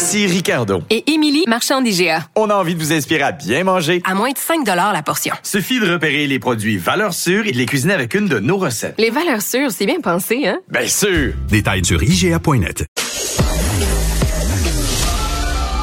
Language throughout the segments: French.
Ici Ricardo. Et Émilie, marchand d'IGA. On a envie de vous inspirer à bien manger. À moins de 5 la portion. Suffit de repérer les produits valeurs sûres et de les cuisiner avec une de nos recettes. Les valeurs sûres, c'est bien pensé, hein? Bien sûr! Détails sur IGA.net.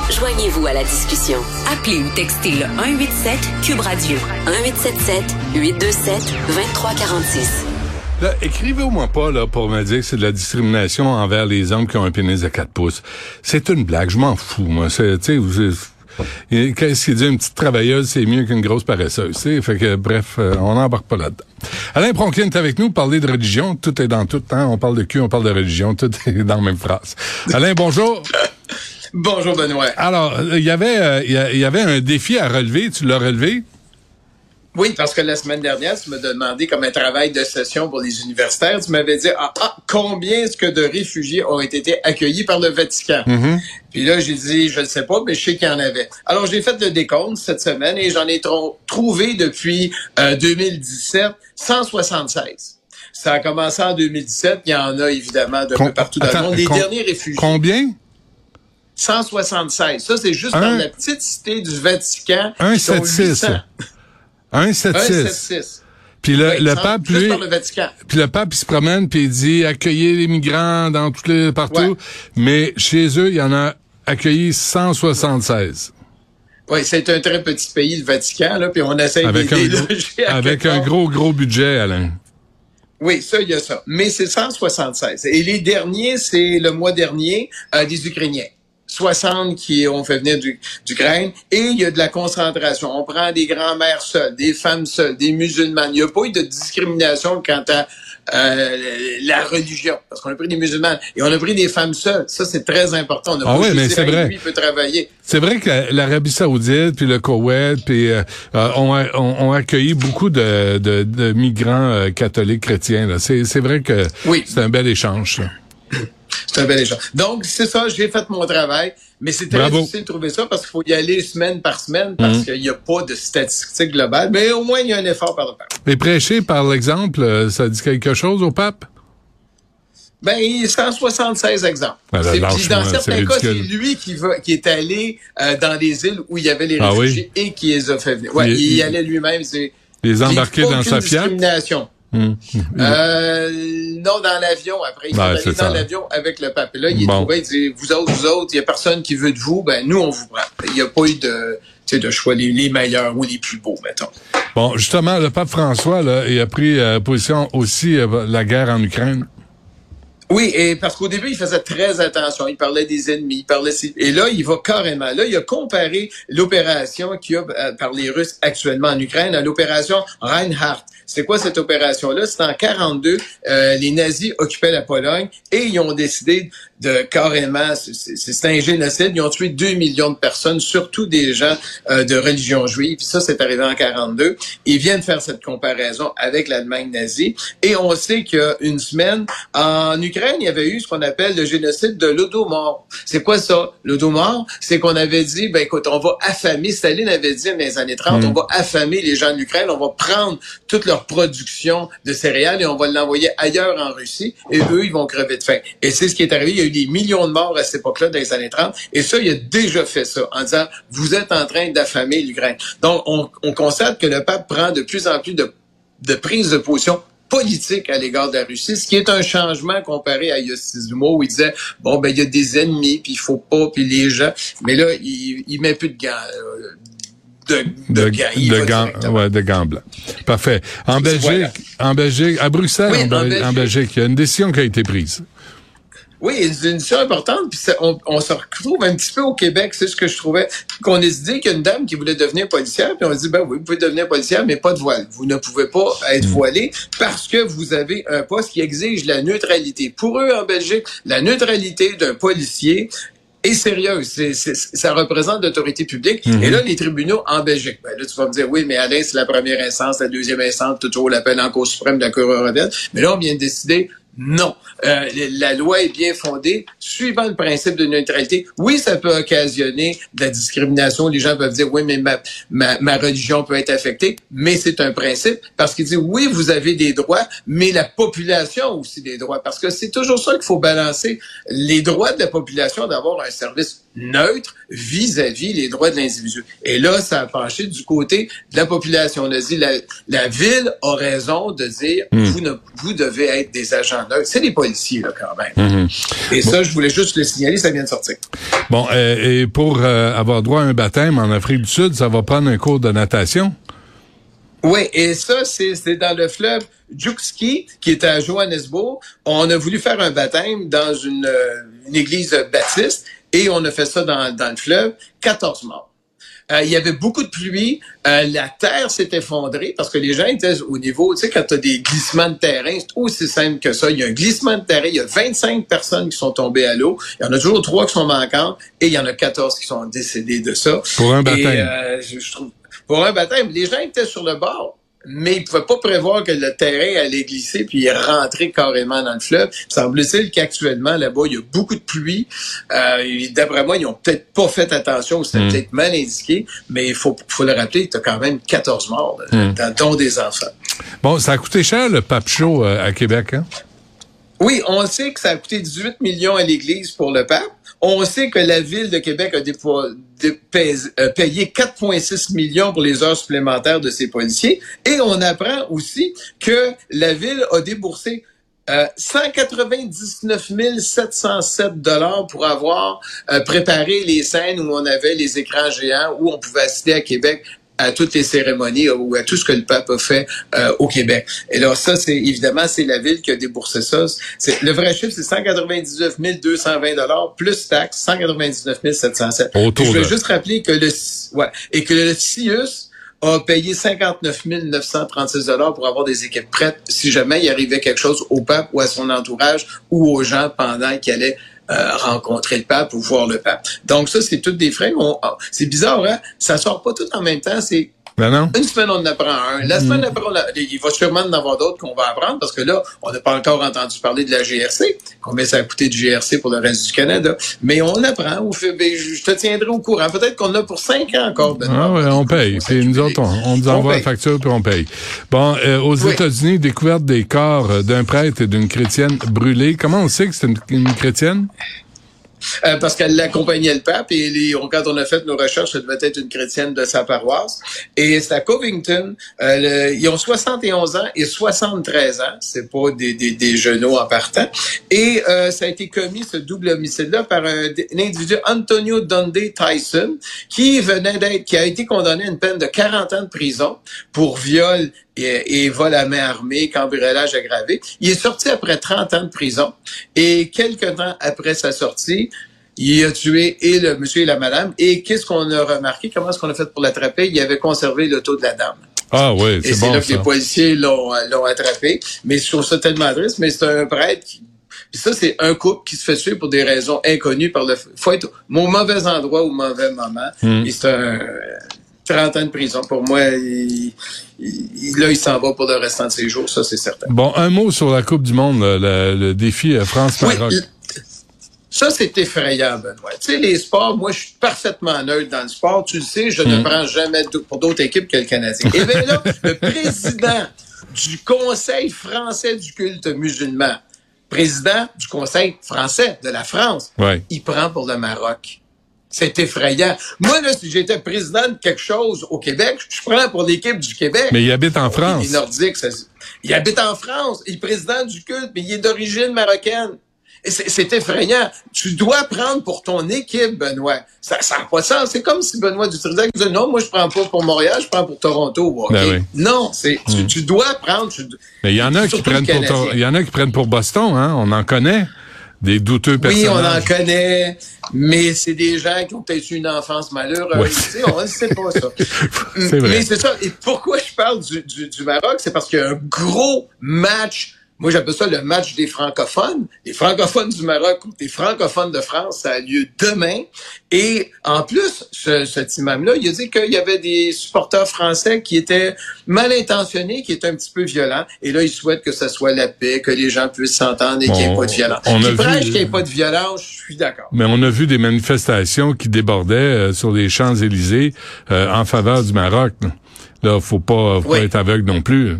Joignez-vous à la discussion. Appelez ou textez le 187 Cube Radio 1877 827 2346. Là, écrivez-moi pas là, pour me dire que c'est de la discrimination envers les hommes qui ont un pénis de 4 pouces. C'est une blague, je m'en fous, moi. C'est, tu sais, Qu'est-ce qu'il dit? Une petite travailleuse, c'est mieux qu'une grosse paresseuse. tu sais. Fait que, bref, euh, on n'embarque pas là-dedans. Alain Pronkin est avec nous, parler de religion. Tout est dans tout. Hein? On parle de cul, on parle de religion. Tout est dans la même phrase. Alain, bonjour. Bonjour Benoît. Alors, il y avait, euh, y il y avait un défi à relever. Tu l'as relevé? Oui, parce que la semaine dernière, tu me demandais comme un travail de session pour les universitaires, tu m'avais dit ah, ah combien est-ce que de réfugiés ont été accueillis par le Vatican? Puis là, j'ai dit je ne sais pas, mais je sais qu'il y en avait. Alors j'ai fait le décompte cette semaine et j'en ai trouvé depuis euh, 2017 176. Ça a commencé en 2017. Il y en a évidemment de peu partout dans le monde. Les derniers réfugiés. Combien? 176. Ça, c'est juste dans la petite cité du Vatican. 176. 176. Puis le, Oui, le pape, lui, puis le pape, il se promène puis il dit accueillez les migrants dans tous les partout. Ouais. Mais chez eux, il y en a accueilli 176 Oui, c'est un très petit pays, le Vatican, là, puis on essaie avec de un gros, avec un gros gros budget, Alain. Oui, ça, il y a ça. Mais c'est 176. Et les derniers, c'est le mois dernier, euh, des Ukrainiens. 60 qui ont fait venir du- d'Ukraine. Et il y a de la concentration. On prend des grands-mères seules, des femmes seules, des musulmanes. Il n'y a pas eu de discrimination quant à euh, la religion. Parce qu'on a pris des musulmanes et on a pris des femmes seules. Ça, c'est très important. On a Ah juste mais c'est vrai. Lui, peut travailler. C'est vrai que la- l'Arabie Saoudite puis le Koweït puis euh, euh, ont, ont, ont accueilli beaucoup de, de, de migrants euh, catholiques chrétiens. là. C'est c'est vrai que Oui. c'est un bel échange. ça. C'est un bel échange. Donc, c'est ça, j'ai fait mon travail, mais c'est très Bravo. difficile de trouver ça parce qu'il faut y aller semaine par semaine Mhm. parce qu'il n'y a pas de statistiques globales, mais au moins, il y a un effort par le part. Et prêcher par l'exemple, euh, ça dit quelque chose au pape? Ben, il y a 176 exemples. Ben C'est- lâche-moi, puis dans certains cas, c'est lui qui, va, qui est allé euh, dans des îles où il y avait les Ah réfugiés et qui les a fait venir. Ouais, Il- il, allait lui-même. C'est Les embarquer dans sa Fiat? discrimination. Hum. Euh, non, dans l'avion, après. Il Ouais, est allé dans l'avion avec le pape. Et là, il est Bon. trouvé, il dit, vous autres, vous autres, il y a personne qui veut de vous, ben, nous, on vous prend. Il n'y a pas eu de, tu sais, de choix les, les meilleurs ou les plus beaux, mettons. Bon, justement, le pape François, là, il a pris euh, position aussi euh, la guerre en Ukraine. Oui, et parce qu'au début, il faisait très attention. Il parlait des ennemis, il parlait... Et là, il va carrément... Là, il a comparé l'opération qu'il y a euh, par les Russes actuellement en Ukraine à l'opération Reinhardt. C'est quoi cette opération-là? C'est en 42, euh, les nazis occupaient la Pologne et ils ont décidé de carrément... c'est- un génocide. Ils ont tué 2 millions de personnes, surtout des gens euh, de religion juive. Ça, c'est arrivé en 42. Ils viennent faire cette comparaison avec l'Allemagne nazie. Et on sait qu'il y a une semaine, en Ukraine, il y avait eu ce qu'on appelle le génocide de l'Odomor. C'est quoi ça, l'Odomor? C'est qu'on avait dit, ben écoute, on va affamer, Staline avait dit dans les années 30, on va affamer les gens de l'Ukraine, on va prendre toute leur production de céréales et on va l'envoyer ailleurs en Russie et eux, ils vont crever de faim. Et c'est ce qui est arrivé. Il y a eu des millions de morts à cette époque-là, dans les années 30. Et ça, il a déjà fait ça en disant, vous êtes en train d'affamer l'Ukraine. Donc, on, on constate que le pape prend de plus en plus de, de prise de position politique à l'égard de la Russie, ce qui est un changement comparé à il y a six mois où il disait bon ben il y a des ennemis puis il faut pas puis les gens mais là il, il met plus de gants euh, de, de, De, gants, de gants, ouais, de gants blancs. Parfait. En Belgique, Voilà. en Belgique, à Bruxelles, Oui, en, en Bel- Belgique. en Belgique, il y a une décision qui a été prise. Oui, c'est une décision importante, puis ça- on, on se retrouve un petit peu au Québec, c'est ce que je trouvais, qu'on a dit qu'il y a une dame qui voulait devenir policière, puis on a dit, ben oui, vous pouvez devenir policière, mais pas de voile. Vous ne pouvez pas être voilé parce que vous avez un poste qui exige la neutralité. Pour eux, en Belgique, la neutralité d'un policier est sérieuse. C'est, c'est- ça représente l'autorité publique. Mhm. Et là, les tribunaux en Belgique, ben là, tu vas me dire, oui, mais Alain, c'est la première instance, la deuxième instance, toujours l'appel en Cour suprême de la Cour européenne. Mais là, on vient de décider non. Euh, la loi est bien fondée, suivant le principe de neutralité. Oui, ça peut occasionner de la discrimination. Les gens peuvent dire, oui, mais ma, ma, ma religion peut être affectée, mais c'est un principe parce qu'il dit, oui, vous avez des droits, mais la population a aussi des droits. Parce que c'est toujours ça qu'il faut balancer. Les droits de la population d'avoir un service neutre vis-à-vis les droits de l'individu. Et là, ça a penché du côté de la population. On a dit, la, la ville a raison de dire, vous, ne, vous devez être des agents neutres. C'est des policiers, là, quand même. Et ça, je voulais juste le signaler, ça vient de sortir. Bon, euh, et pour euh, avoir droit à un baptême en Afrique du Sud, ça va prendre un cours de natation? Oui, et ça, c'est dans le fleuve Juxki, qui est à Johannesburg. On a voulu faire un baptême dans une, euh, une église baptiste, et on a fait ça dans, dans le fleuve, 14 morts. Euh, il y avait beaucoup de pluie, euh, la terre s'est effondrée parce que les gens étaient au niveau, tu sais, quand tu as des glissements de terrain, c'est aussi simple que ça. Il y a un glissement de terrain, il y a 25 personnes qui sont tombées à l'eau, il y en a toujours trois qui sont manquantes et il y en a 14 qui sont décédés de ça. Pour un Et, baptême. euh, je, je trouve, pour un baptême, les gens étaient sur le bord, mais ils pouvaient pas prévoir que le terrain allait glisser puis rentrer carrément dans le fleuve. Semble-t-il qu'actuellement, là-bas, il y a beaucoup de pluie. Euh, D'après moi, ils ont peut-être pas fait attention, ou c'était Mm. peut-être mal indiqué, mais il faut, faut le rappeler, tu as quand même 14 morts, là, dans- dont des enfants. Bon, ça a coûté cher le pape show euh, à Québec, hein? Oui, on sait que ça a coûté 18 millions à l'Église pour le pape. On sait que la ville de Québec a euh, payé 4,6 millions pour les heures supplémentaires de ses policiers. Et on apprend aussi que la ville a déboursé euh, 199 707 dollars pour avoir euh, préparé les scènes où on avait les écrans géants, où on pouvait assister à Québec à toutes les cérémonies ou à tout ce que le pape a fait euh, au Québec. Et là, ça, c'est évidemment, c'est la ville qui a déboursé ça. C'est, le vrai chiffre, c'est 199 220 dollars plus taxes, 199 707. Autour je veux de- juste rappeler que le, ouais, et que le CIUS a payé 59 936 dollars pour avoir des équipes prêtes si jamais il arrivait quelque chose au pape ou à son entourage ou aux gens pendant qu'il allait euh, rencontrer le pape ou voir le pape. Donc ça, c'est toutes des frais. C'est bizarre, hein? Ça sort pas tout en même temps. C'est Ben non? une semaine, on en apprend un. La semaine après, on a- il va sûrement en avoir d'autres qu'on va apprendre parce que là, on n'a pas encore entendu parler de la GRC. Combien ça a coûté de GRC pour le reste du Canada. Mais on apprend. Au fait, ben, je te tiendrai au courant. Peut-être qu'on a pour cinq ans encore. Benoît. Ah ouais, on paye. Puis nous autres, on, on nous On envoie la facture puis on paye. Bon, euh, aux Oui. États-Unis, découverte des corps d'un prêtre et d'une chrétienne brûlés. Comment on sait que c'est une, une chrétienne? Euh, parce qu'elle accompagnait le pape et les- on- quand on a fait nos recherches, elle devait être une chrétienne de sa paroisse. Et c'est à Covington. Euh, le- ils ont 71 ans et 73 ans. C'est pas des, des, des genoux en partant. Et euh, ça a été commis, ce double homicide-là, par un, un individu, Antonio Dundee Tyson, qui venait d'être, qui a été condamné à une peine de 40 ans de prison pour viol et, et vol à main armée, cambriolage aggravé. Il est sorti après 30 ans de prison et quelques temps après sa sortie, il a tué et le monsieur et la madame. Et qu'est-ce qu'on a remarqué? Comment est-ce qu'on a fait pour l'attraper? Il avait conservé l'auto de la dame. Ah oui, Et c'est c'est bon là que les policiers l'ont l'ont attrapé. Mais je trouve ça tellement triste, mais c'est un prêtre qui... Puis ça, c'est un couple qui se fait tuer pour des raisons inconnues par le... faut être au mauvais endroit au mauvais moment. Hmm. Et c'est un... 30 ans de prison. Pour moi, il, il- là, il s'en va pour le restant de ses jours, ça, c'est certain. Bon, un mot sur la Coupe du Monde, le, le défi euh, France-Maroc. Oui, ça, c'est effrayant, Benoît. Tu sais, les sports, moi, je suis parfaitement neutre dans le sport. Tu le sais, je ne prends jamais pour d'autres équipes que le Canadien. Et bien là, le président du Conseil français du culte musulman, président du Conseil français de la France, Ouais. il prend pour le Maroc. C'est effrayant. Moi, là, si j'étais président de quelque chose au Québec, je prends pour l'équipe du Québec. Mais il habite en France. Les Nordiques, ça- il habite en France. Il est président du culte, mais il est d'origine marocaine. C'est effrayant. Tu dois prendre pour ton équipe, Benoît. Ça n'a pas de sens. C'est comme si Benoît Dutrisac disait non, moi je prends pas pour Montréal, je prends pour Toronto. Ben oui. Non, c'est tu, tu dois prendre. tu- Mais il y en a qui prennent pour il y en a qui prennent pour Boston, hein. On en connaît. Des douteux Oui, on en connaît, mais c'est des gens qui ont peut-être eu une enfance malheureuse. Ouais. Tu sais, on ne sait pas ça. C'est vrai. Mais c'est ça. Et pourquoi je parle du, du, du Maroc? C'est parce qu'il y a un gros match moi j'appelle ça le match des francophones. Les francophones du Maroc ou les francophones de France, ça a lieu demain. Et en plus, ce, cet imam-là, il a dit qu'il y avait des supporters français qui étaient mal intentionnés, qui étaient un petit peu violents. Et là, il souhaite que ça soit la paix, que les gens puissent s'entendre et qu'il n'y ait pas de violence. On a prêche qu'il n'y ait pas de violence, je suis d'accord. Mais on a vu des manifestations qui débordaient euh, sur les Champs-Élysées euh, en faveur du Maroc. Là, Là, faut pas, faut Oui. pas être aveugle non plus.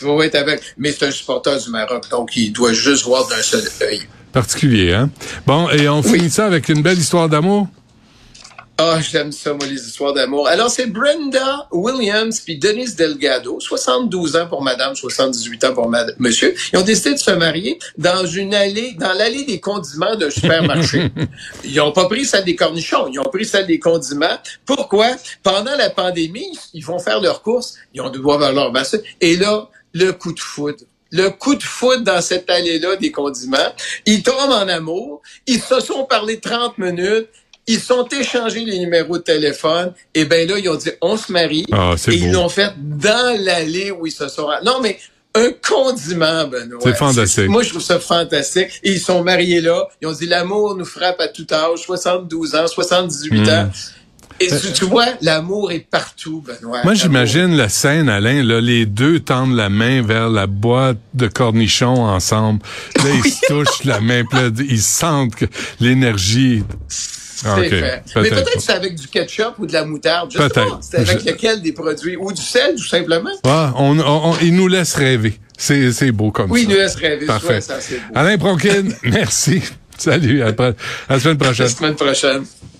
Faut être avec. Mais c'est un supporter du Maroc, donc il doit juste voir d'un seul œil. Particulier, hein? Bon, et on Oui. finit ça avec une belle histoire d'amour? Ah, j'aime ça, moi, les histoires d'amour. Alors, c'est Brenda Williams puis Denise Delgado, 72 ans pour madame, 78 ans pour monsieur. Ils ont décidé de se marier dans une allée, dans l'allée des condiments d'un supermarché. Ils ont pas pris celle des cornichons, ils ont pris celle des condiments. Pourquoi? Pendant la pandémie, ils vont faire leurs courses, ils ont doivent avoir leur masse. Et là, le coup de foudre. Le coup de foudre dans cette allée-là des condiments. Ils tombent en amour. Ils se sont parlé 30 minutes. Ils sont échangés les numéros de téléphone. Et ben là, ils ont dit, on se marie. Ah, c'est et ils l'ont fait dans l'allée où ils se sont... Non, mais un condiment, Benoît. C'est fantastique. Moi, je trouve ça fantastique. Et ils sont mariés là. Ils ont dit, l'amour nous frappe à tout âge. 72 ans, 78 Mm. ans. Et tu, tu vois, l'amour est partout, Benoît. Moi, j'imagine la scène, Alain, là, les deux tendent la main vers la boîte de cornichons ensemble. Là, ils se touchent la main, là, ils sentent que l'énergie... Ah, C'est ok. fait. Mais Peut-être c'est avec du ketchup ou de la moutarde. Peut-être. C'est avec Je- lequel des produits? Ou du sel, tout simplement. Ah, on, on, on- ils nous laissent rêver. C'est, c'est beau comme Oui, ça. il nous laisse rêver. Parfait. Ça, beau. Alain Pronkin, merci. Salut, à, à la semaine prochaine. La semaine prochaine.